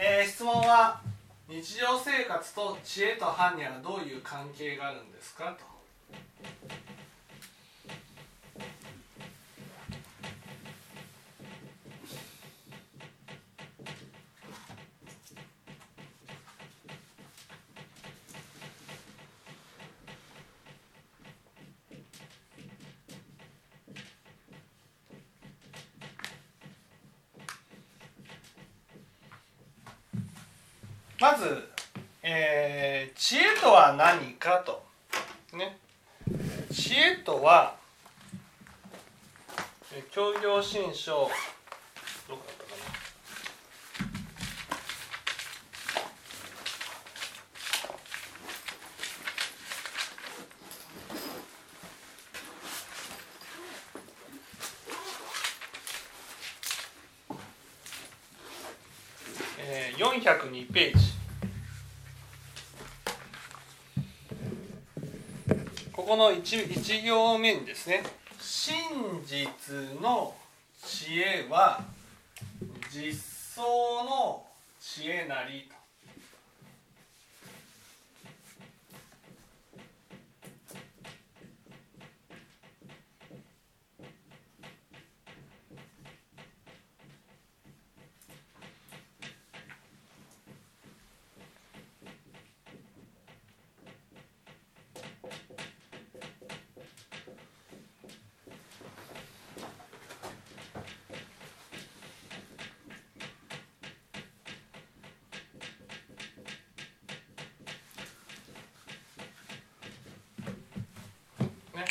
えー質問は日常生活と知恵と般若はどういう関係があるんですか？とまず、えー知恵とは何かと。ね。知恵とは教行新書どこだったかな。402ページ。ここの 1, 一行目にですね「真実の知恵は実相の知恵なり」と。ね、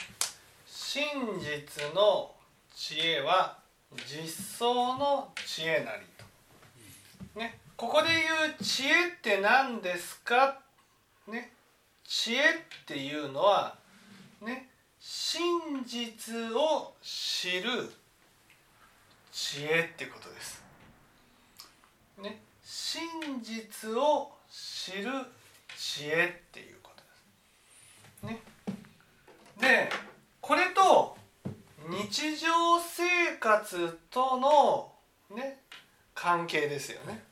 真実の知恵は実相の知恵なりと。ね、ここで言う知恵って何ですか、ね、知恵っていうのは、ね、真実を知る知恵ってことです。ね、真実を知る知恵っていうことです。ね。でこれと日常生活とのね関係ですよね。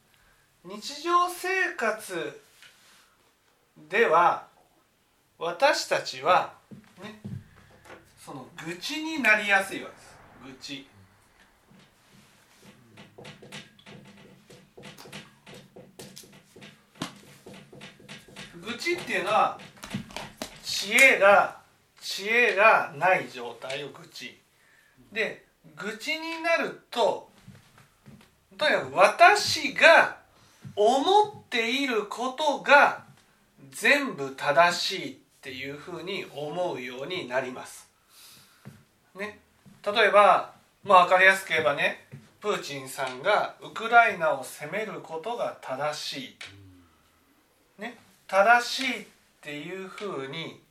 日常生活では私たちはねその愚痴になりやすいわけです。愚痴。愚痴っていうのは知恵が知恵がない状態を愚痴。で愚痴になるととにかく私が思っていることが全部正しいっていうふうに思うようになります。ね、例えばまあ分かりやすく言えばねプーチンさんがウクライナを攻めることが正しい、ね、正しいっていうふうに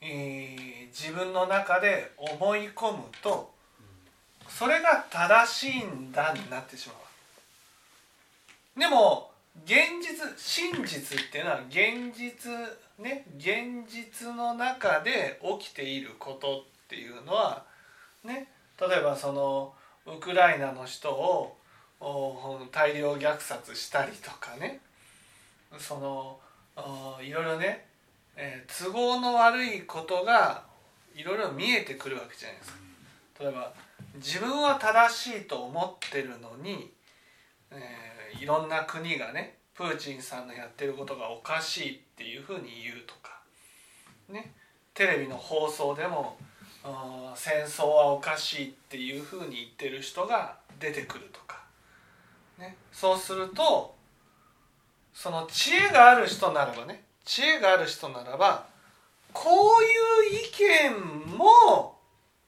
えー自分の中で思い込むとそれが正しいんだになってしまう。でも現実真実っていうのは現実ね現実の中で起きていることっていうのはね例えばそのウクライナの人を大量虐殺したりとかねそのいろいろねえー都合の悪いことがいろいろ見えてくるわけじゃないですか。例えば自分は正しいと思ってるのに、えーいろんな国がねプーチンさんのやってることがおかしいっていうふうに言うとか、ね、テレビの放送でも戦争はおかしいっていうふうに言ってる人が出てくるとか、ね、そうするとその知恵がある人ならばね知恵がある人ならばこういう意見も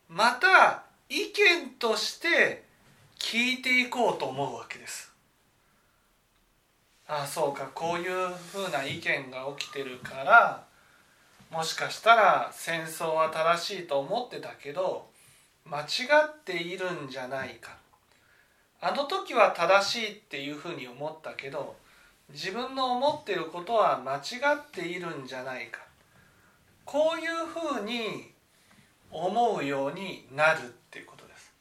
また意見として聞いていこうと思うわけです。ああそうかこういうふうな意見が起きてるからもしかしたら戦争は正しいと思ってたけど間違っているんじゃないかあの時は正しいっていうふうに思ったけど自分の思っていることは間違っているんじゃないか。こういうふうに思うようになるっていうことです。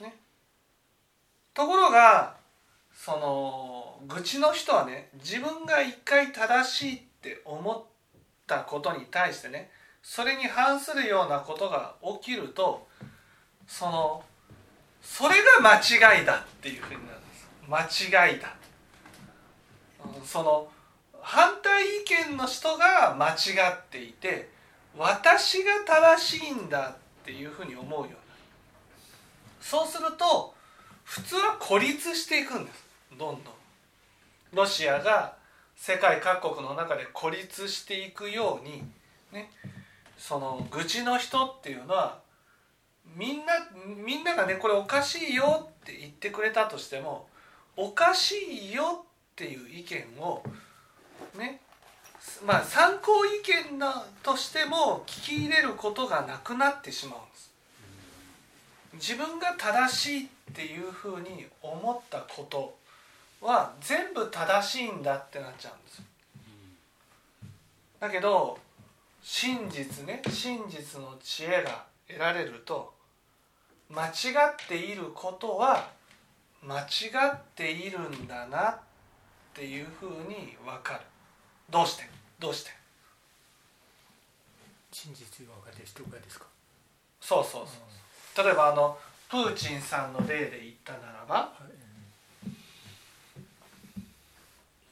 ね、ところがその愚痴の人はね自分が一回正しいって思ったことに対してねそれに反するようなことが起きるとそのそれが間違いだっていうふうになるんです。間違いだ。その反対意見の人が間違っていて私が正しいんだっていうふうに思うようなそうすると普通は孤立していくんです。どんどん。ロシアが世界各国の中で孤立していくようにね。その愚痴の人っていうのはみんなみんながねこれおかしいよって言ってくれたとしてもおかしいよってっていう意見をねまあ参考意見だとしても聞き入れることがなくなってしまうんです。自分が正しいっていうふうに思ったことは全部正しいんだってなっちゃうんです。だけど真実ね真実の知恵が得られると間違っていることは間違っているんだなっていうふうに分かる。どうして？どうして？真実が分かってる人がですか？そうそうそう、例えばあのプーチンさんの例で言ったならば、はい。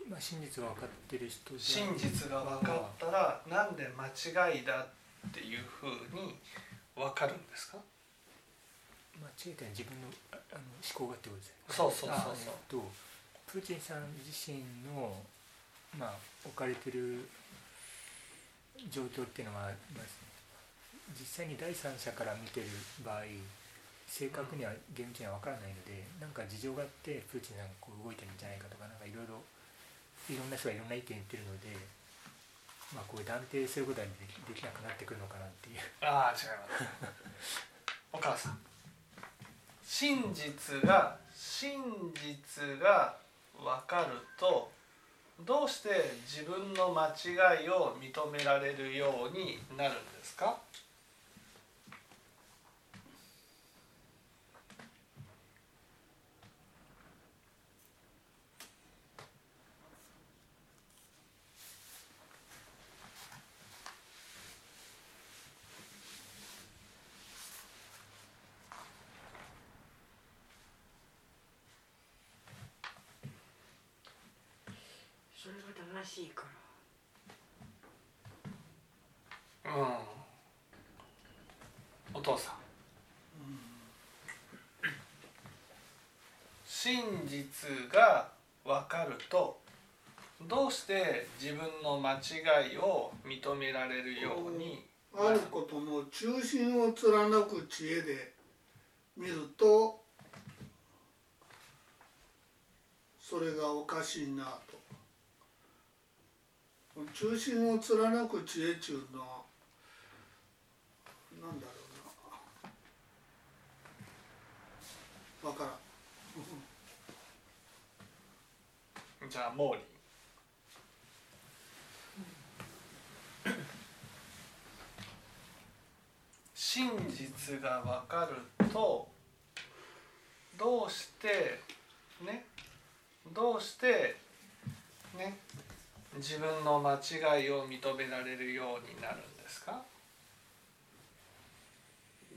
まあ、真実が分かってる人真実が分かったらなんで間違いだっていうふうに分かるんですか？間違いとは自分のあの思考がってことですね。そうそうそうそう。とプーチンさん自身の、まあ、置かれてる状況っていうのは、まあ、実際に第三者から見てる場合正確には現地には分からないのでなんか事情があってプーチンさんがこう動いてるんじゃないかとかなんかいろいろいろんな人がいろんな意見言ってるので、まあ、こう断定することはできなくなってくるのかなっていう。ああ違います。お母さん。真実が真実が分かるとどうして自分の間違いを認められるようになるんですかしいからうんお父さん、真実が分かるとどうして自分の間違いを認められるようにあることの中心を貫く知恵で見るとそれがおかしいなと。中心を貫く知恵中のなんだろうな。分からん。じゃあ毛利。真実が分かるとどうしてねどうしてね自分の間違いを認められるようになるんですか？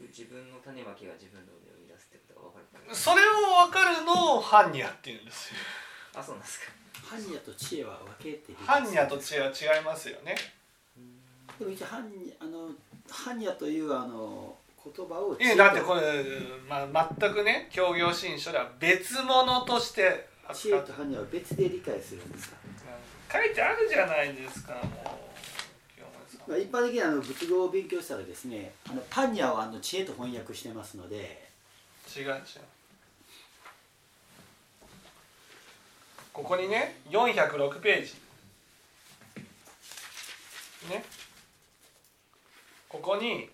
自分の種まきが自分の生み出すってことが分かるそれを分かるのを般若っていうんですよ。あそうなんですか般若と知恵は分けて般若と知恵は違いますよね。でも一応般若あの般若というあの言葉をえだってこれ、まあ、全くね教行新書では別物として。知恵と般若は別で理解するんですか？書いてあるじゃないですかもう。まあ、一般的にあの仏語を勉強したらですねあのパンニャはあの知恵と翻訳してますので。違う違うここにね406ページ。ね。ここに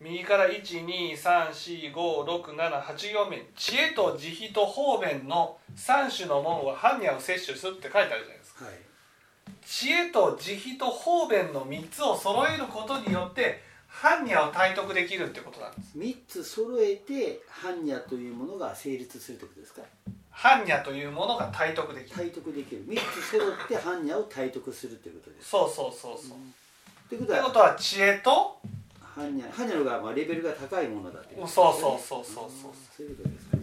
右から1234567 8行目。知恵と慈悲と方便の3種の門は般若を摂取するって書いてあるじゃないですか、はい、知恵と慈悲と方便の3つを揃えることによって般若を体得できるってことなんです。3つ揃えて般若というものが成立するってことですか？般若というものが体得できる。体得できる。3つ揃って般若を体得するということです。そうそうそうそう。ということはことは知恵と？般若。般若のがまあレベルが高いものだというそうことですね。そうそうそうそうそういうことですね。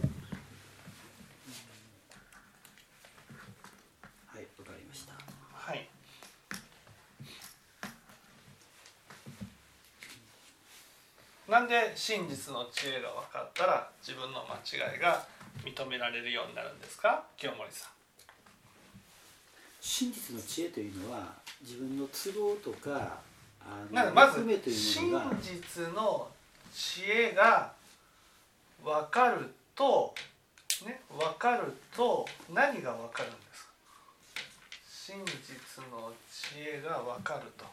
はいわかりました。はい。なんで真実の知恵が分かったら自分の間違いが認められるようになるんですか？清盛さん。真実の知恵というのは自分の都合とかあのまず真実の知恵が分かるとね分かると何が分かるんですか？真実の知恵が分かると。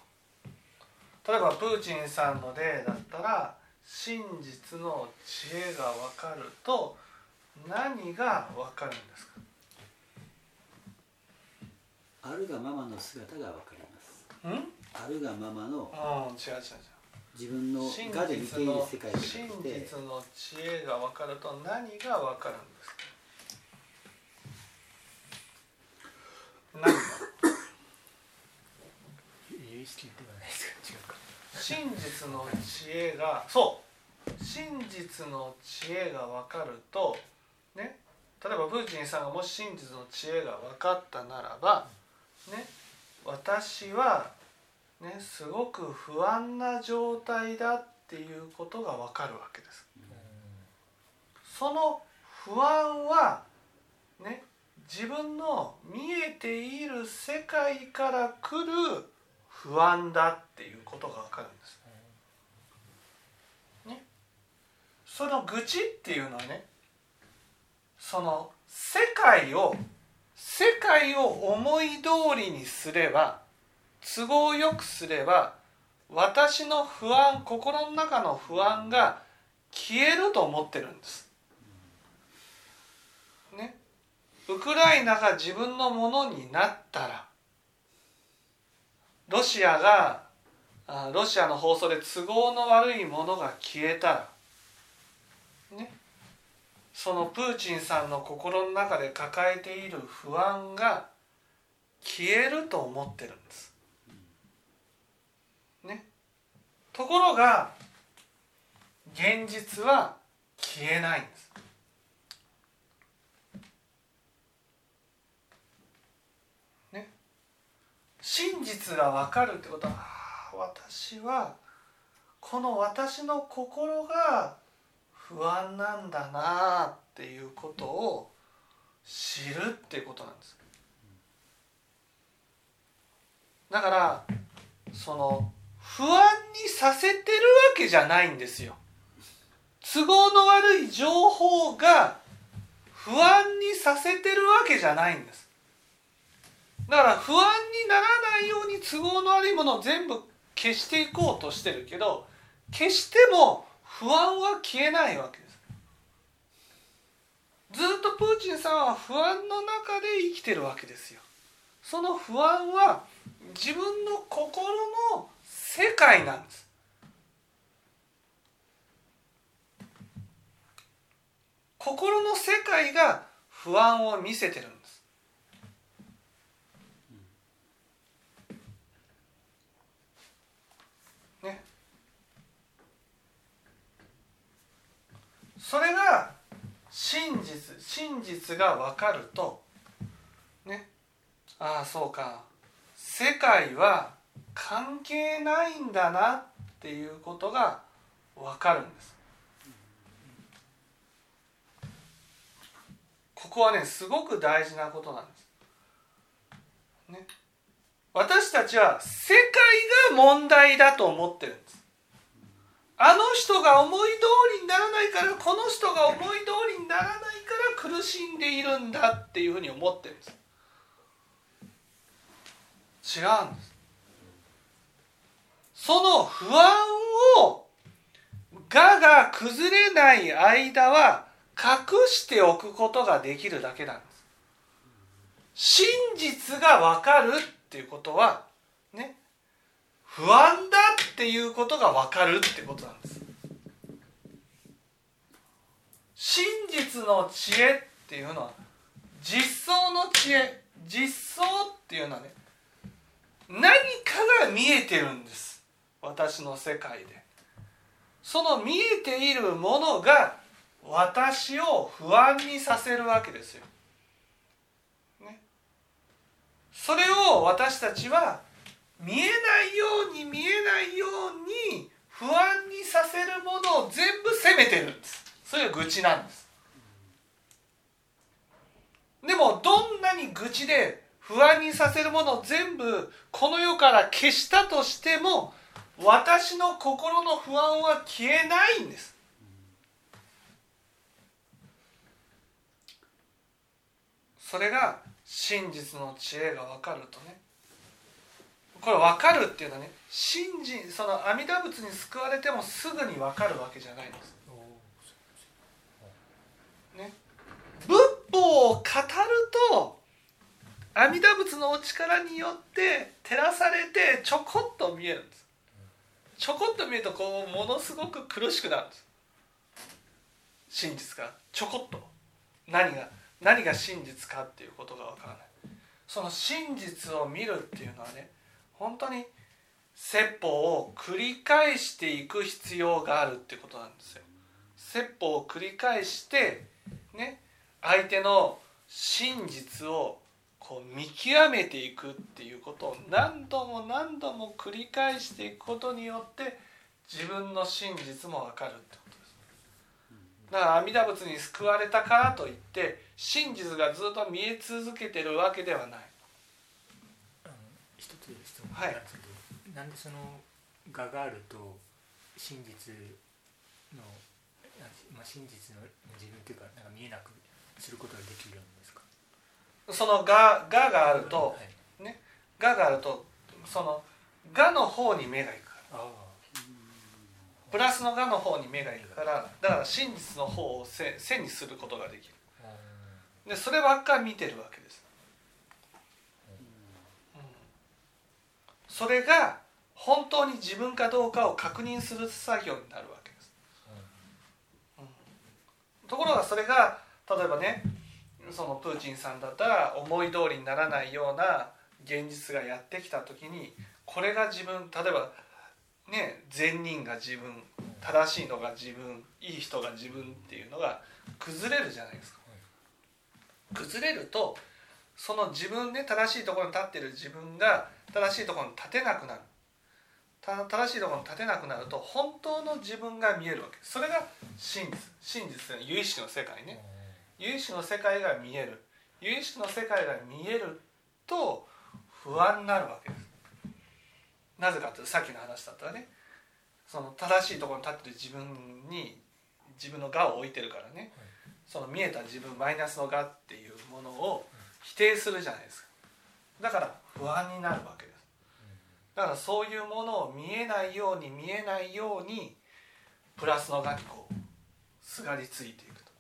例えばプーチンさんの例だったら真実の知恵が分かると何が分かるんですか？あるがままの姿がわかります。うん？あるがままのうん違う違う違う。自分の真がで見ている実の世界真実の知恵が分かると何が分かるんですか？何が？有意識ではないですか？違うか。真実の知恵がそう。真実の知恵が分かるとね例えばプーチンさんがもし真実の知恵が分かったならばね私はねすごく不安な状態だっていうことが分かるわけです。その不安はね自分の見えている世界から来る不安だっていうことが分かるんです。ね、その愚痴っていうのはねその世界を世界を思い通りにすれば都合よくすれば私の不安心の中の不安が消えると思ってるんです。ね、ウクライナが自分のものになったらロシアがロシアの放送で都合の悪いものが消えたらねそのプーチンさんの心の中で抱えている不安が消えると思ってるんです。ね、ところが現実は消えないんです。ね、真実が分かるってことは私はこの私の心が不安なんだなあっていうことを知るっていうことなんです。だからその不安にさせてるわけじゃないんですよ。都合の悪い情報が不安にさせてるわけじゃないんです。だから不安にならないように都合の悪いものを全部消していこうとしてるけど消しても不安は消えないわけです。ずっとプーチンさんは不安の中で生きてるわけですよ。その不安は自分の心の世界なんです。心の世界が不安を見せてるんです。ね。それが真実真実が分かるとねああそうか世界は関係ないんだなっていうことが分かるんです。ここはねすごく大事なことなんです。ね、私たちは世界が問題だと思ってるんです。あの人が思い通りにならないからこの人が思い通りにならないから苦しんでいるんだっていうふうに思ってるんです。違うんです。その不安を我が崩れない間は隠しておくことができるだけなんです。真実が分かるっていうことはね不安だっていうことが分かるってことなんです。真実の知恵っていうのは実相の知恵実相っていうのはね何かが見えてるんです私の世界でその見えているものが私を不安にさせるわけですよ。ね、それを私たちは見えないように見えないように不安にさせるものを全部責めてるんです。そういう愚痴なんです。でもどんなに愚痴で不安にさせるものを全部この世から消したとしても私の心の不安は消えないんです。それが真実の知恵が分かるとねこれ分かるっていうのはね信じその阿弥陀仏に救われてもすぐに分かるわけじゃないんです。ね、仏法を語ると阿弥陀仏のお力によって照らされてちょこっと見えるんです。ちょこっと見えるとこうものすごく苦しくなるんです。真実が。ちょこっと。何が何が真実かっていうことがわからない。その真実を見るっていうのはね本当に説法を繰り返していく必要があるってことなんですよ。説法を繰り返してね相手の真実をこう見極めていくっていうことを何度も何度も繰り返していくことによって自分の真実も分かるってことです。だから阿弥陀仏に救われたからといって真実がずっと見え続けてるわけではない一つ質問なんですけど、はい、なんでその我があると真実の、まあ、真実の自分というかなんか見えなくすることができるんですか？そのがががあると、ね。ががあるとそのがの方に目がいくから。プラスのがの方に目がいくからだから真実の方を背背にすることができる。でそればっかり見てるわけです、うん、それが本当に自分かどうかを確認する作業になるわけです、うん、ところがそれが例えばねそのプーチンさんだったら思い通りにならないような現実がやってきた時にこれが自分例えばね善人が自分正しいのが自分いい人が自分っていうのが崩れるじゃないですか。崩れるとその自分ね正しいところに立ってる自分が正しいところに立てなくなる。正しいところに立てなくなると本当の自分が見えるわけ。それが真実。真実の有意識の世界ね。有意識の世界が見える。有意識の世界が見えると不安になるわけです。なぜかというとさっきの話だったらね。その正しいところに立ってる自分に自分の我を置いてるからね、その見えた自分マイナスの我っていうものを否定するじゃないですか。だから不安になるわけです。だからそういうものを見えないように見えないようにプラスの我にこうすがりついていくと、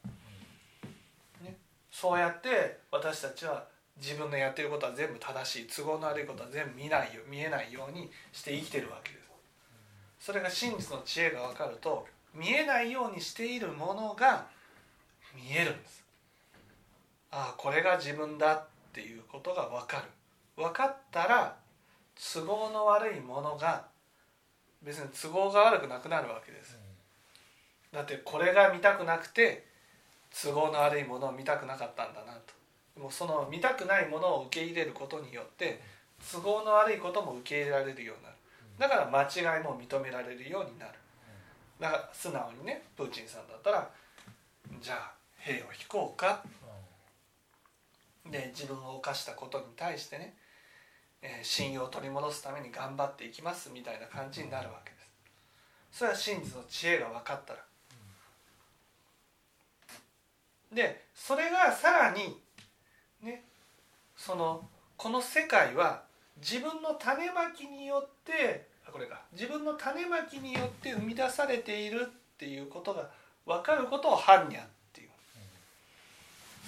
ね。そうやって私たちは自分のやってることは全部正しい都合の悪いことは全部見ないよ見えないようにして生きてるわけです。それが真実の知恵が分かると見えないようにしているものが見えるんです。ああこれが自分だっていうことが分かる。分かったら都合の悪いものが別に都合が悪くなくなるわけです。だってこれが見たくなくて都合の悪いものを見たくなかったんだなと。もうその見たくないものを受け入れることによって都合の悪いことも受け入れられるようになる。だから間違いも認められるようになる。だから素直にねプーチンさんだったらじゃあ兵を引こうか。で自分を犯したことに対してね、えー、信用を取り戻すために頑張っていきますみたいな感じになるわけです。それは真実の知恵が分かったら。でそれがさらにねそのこの世界は自分の種まきによってあこれか。自分の種まきによって生み出されているっていうことが分かることを般若っていう。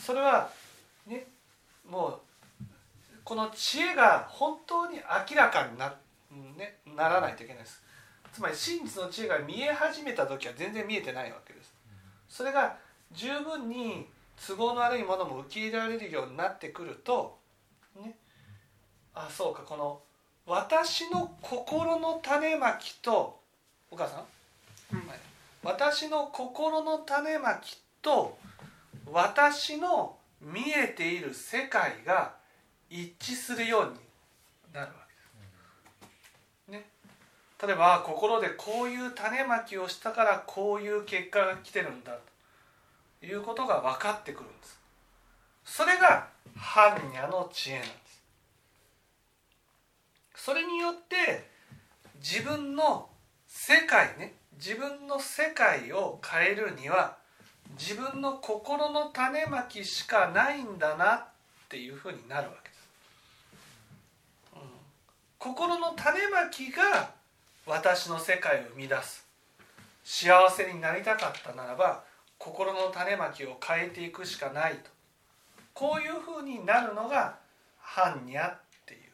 それはねもうこの知恵が本当に明らかにな,、ね、ならないといけないです。つまり真実の知恵が見え始めた時は全然見えてないわけです。それが十分に都合の悪いものも受け入れられるようになってくるとねあそうかこの私の心の種まきとお母さん、はい。私の心の種まきと私の見えている世界が一致するようになるわけです。ね、例えば心でこういう種まきをしたからこういう結果が来てるんだということが分かってくるんです。それが般若の知恵なんです。それによって自分の世界ね自分の世界を変えるには自分の心の種まきしかないんだなっていうふうになるわけです。うん、心の種まきが私の世界を生み出す。幸せになりたかったならば心の種まきを変えていくしかないと。こういうふうになるのが般若っていう。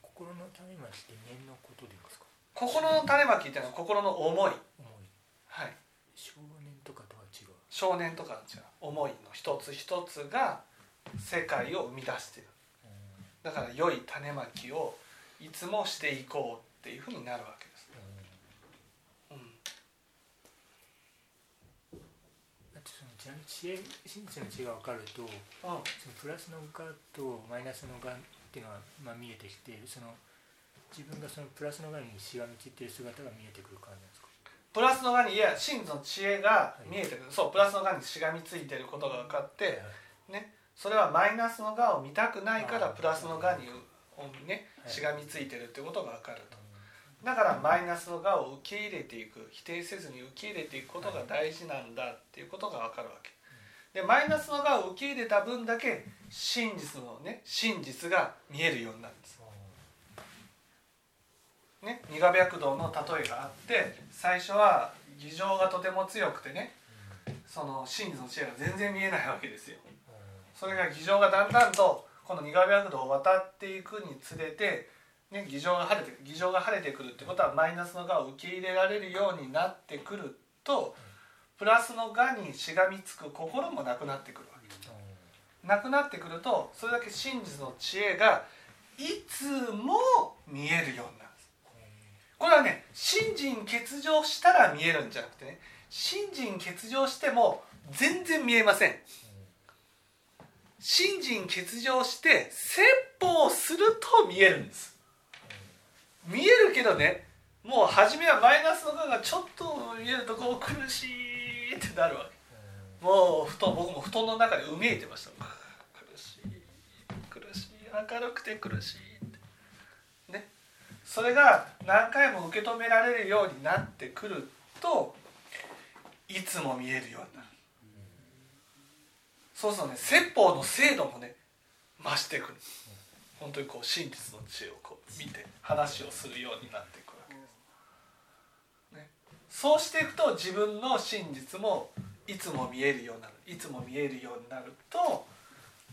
心の種まきって念のことでいいますか？心の種まきっていうのは心の思い、少年とかとは違う少年とか違う思いの一つ一つが世界を生み出している。だから良い種まきをいつもしていこうっていうふうになるわけです、うん、あとそのちなみに知恵真実の知恵が分かるとうん。そのプラスのがとマイナスのがっていうのが、まあ、見えてきてその自分がそのプラスのがにしがみついている姿が見えてくる感じなんですか？プラスの側にいや真の知恵が見えてくる、そうプラスの側にしがみついてることが分かって、ね、それはマイナスの側を見たくないからプラスの側に、ね、はい。しがみついてるってことが分かると。だからマイナスの側を受け入れていく否定せずに受け入れていくことが大事なんだっていうことが分かるわけ。でマイナスの側を受け入れた分だけ真実のね真実が見えるようになるんですね、二河白道の例えがあって最初は偽情がとても強くてねその真実の知恵が全然見えないわけですよ。それが偽情がだんだんとこの二河白道を渡っていくにつれて、ね、偽情が晴れて偽情が晴れてくるってことはマイナスの側を受け入れられるようになってくるとプラスの側にしがみつく心もなくなってくるわけ。なくなってくるとそれだけ真実の知恵がいつも見えるようになる。これはね信心欠如したら見えるんじゃなくてね信心欠如しても全然見えません。信心欠如して説法すると見えるんです。見えるけどねもう初めはマイナスの側がちょっと見えるとこう苦しいってなるわけ。もう布団僕も布団の中でうめいてました。苦しい苦しい明るくて苦しい。それが何回も受け止められるようになってくるといつも見えるようになる。そうするとね説法の精度もね増してくる。本当にこう真実の知恵をこう見て話をするようになってくるわけです、ね、そうしていくと自分の真実もいつも見えるようになる。いつも見えるようになると、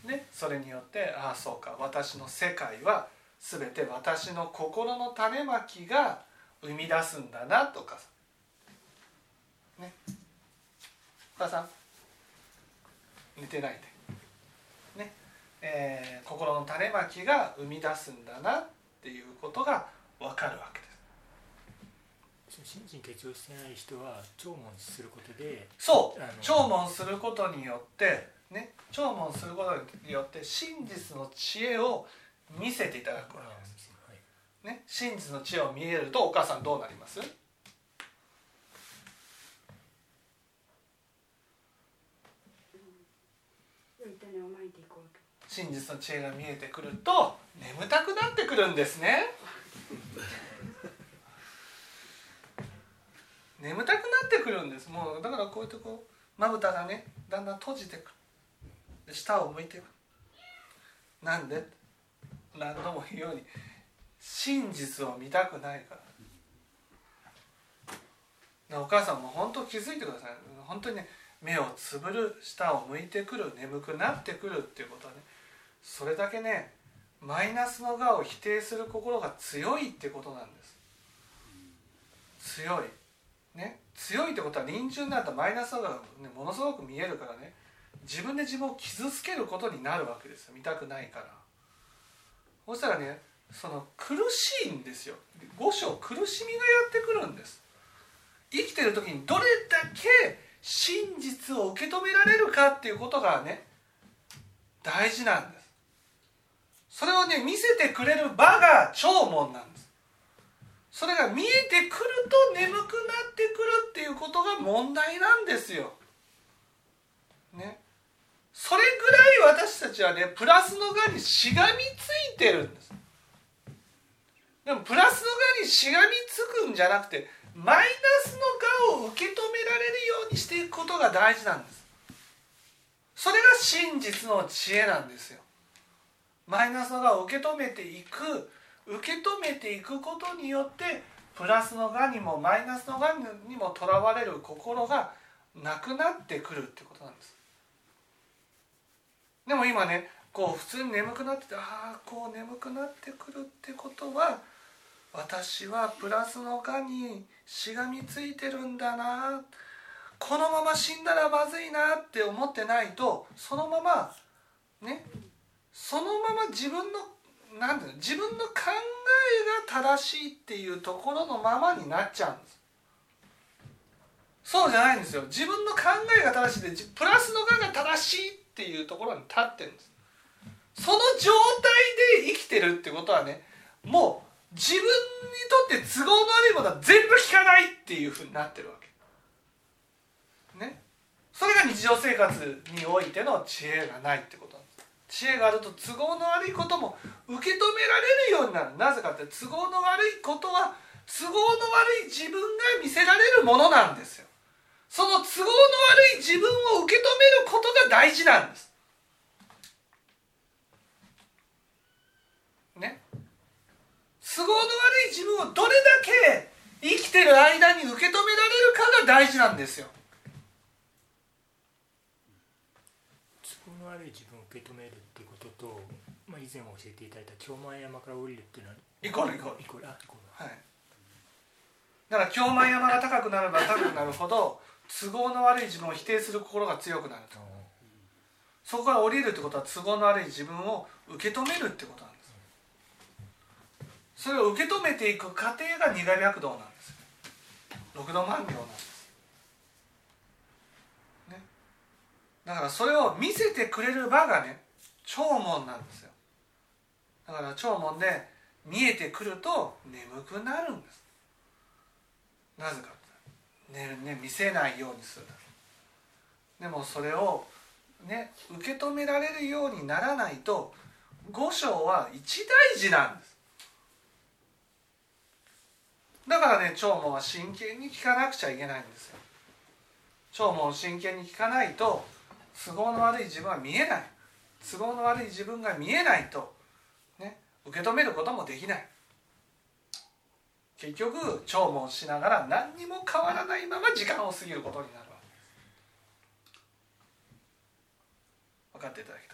ね、それによってああそうか私の世界は全て私の心の種まきが生み出すんだなとかね。お母さん。寝てないで。ね。えー心の種まきが生み出すんだなっていうことが分かるわけです。心身欠如してない人は聴聞することでそう。聴聞することによってね。聴聞することによって真実の知恵を見せていただくわけです。はい。ね、真実の知恵を見えるとお母さんどうなります？真実の知恵が見えてくると眠たくなってくるん。ですね眠たくなってくるん。ですもうだからこうやってこうまぶたがねだん。だん。閉じてくるで下を向いてくるなん。で何度も言うように真実を見たくないから。お母さんも本当気づいてください。本当にね目をつぶる下を向いてくる眠くなってくるっていうことはねそれだけねマイナスの側を否定する心が強いってことなんです。強い。ね強いってことは臨終になるとマイナスの側が、ね、ものすごく見えるからね自分で自分を傷つけることになるわけですよ。見たくないから。そしたらねその苦しいんですよ。五章苦しみがやってくるんです。生きてる時にどれだけ真実を受け止められるかっていうことがね大事なんです。それをね見せてくれる場が弔問なんです。それが見えてくると眠くなってくるっていうことが問題なんですよ。ね。それぐらい私たちはねプラスの側にしがみついてるんです。でもプラスの側にしがみつくんじゃなくてマイナスの側を受け止められるようにしていくことが大事なんです。それが真実の知恵なんですよ。マイナスの側を受け止めていく受け止めていくことによってプラスの側にもマイナスの側にもとらわれる心がなくなってくるってことなんです。でも今ねこう普通に眠くなっててああこう眠くなってくるってことは私はプラスのがにしがみついてるんだなこのまま死んだらまずいなって思ってないとそのままねそのまま自分のなんていうの自分の考えが正しいっていうところのままになっちゃうんです。そうじゃないんですよ。自分の考えが正しいでプラスのがが正しいっていうところに立ってるんです。その状態で生きてるってことはねもう自分にとって都合の悪いものは全部聞かないっていうふうになってるわけ。ね。それが日常生活においての知恵がないってことなんです。知恵があると都合の悪いことも受け止められるようになる。なぜかって都合の悪いことは都合の悪い自分が見せられるものなんですよ。その都合の悪い自分を受け止めることが大事なんです。ね。都合の悪い自分をどれだけ生きてる間に受け止められるかが大事なんですよ。都合の悪い自分を受け止めるってことと、まあ、以前教えていただいた京満山から降りるっていうのはイコールイコールイコールはい。だから京満山が高くなれば高くなるほど都合の悪い自分を否定する心が強くなると。そこから降りるってことは都合の悪い自分を受け止めるってことなんです。それを受け止めていく過程が苦白道なんです。六度万行なんです、ね、だからそれを見せてくれる場がね弔問なんですよ。だから弔問で見えてくると眠くなるんです。なぜかねね見せないようにする。でもそれをね受け止められるようにならないと五章は一大事なんです。だからね弔問は真剣に聞かなくちゃいけないんですよ。弔問を真剣に聞かないと都合の悪い自分は見えない。都合の悪い自分が見えないとね受け止めることもできない。結局聴聞しながら何にも変わらないまま時間を過ぎることになるわけ。です分かっていただけた？でしょうかはい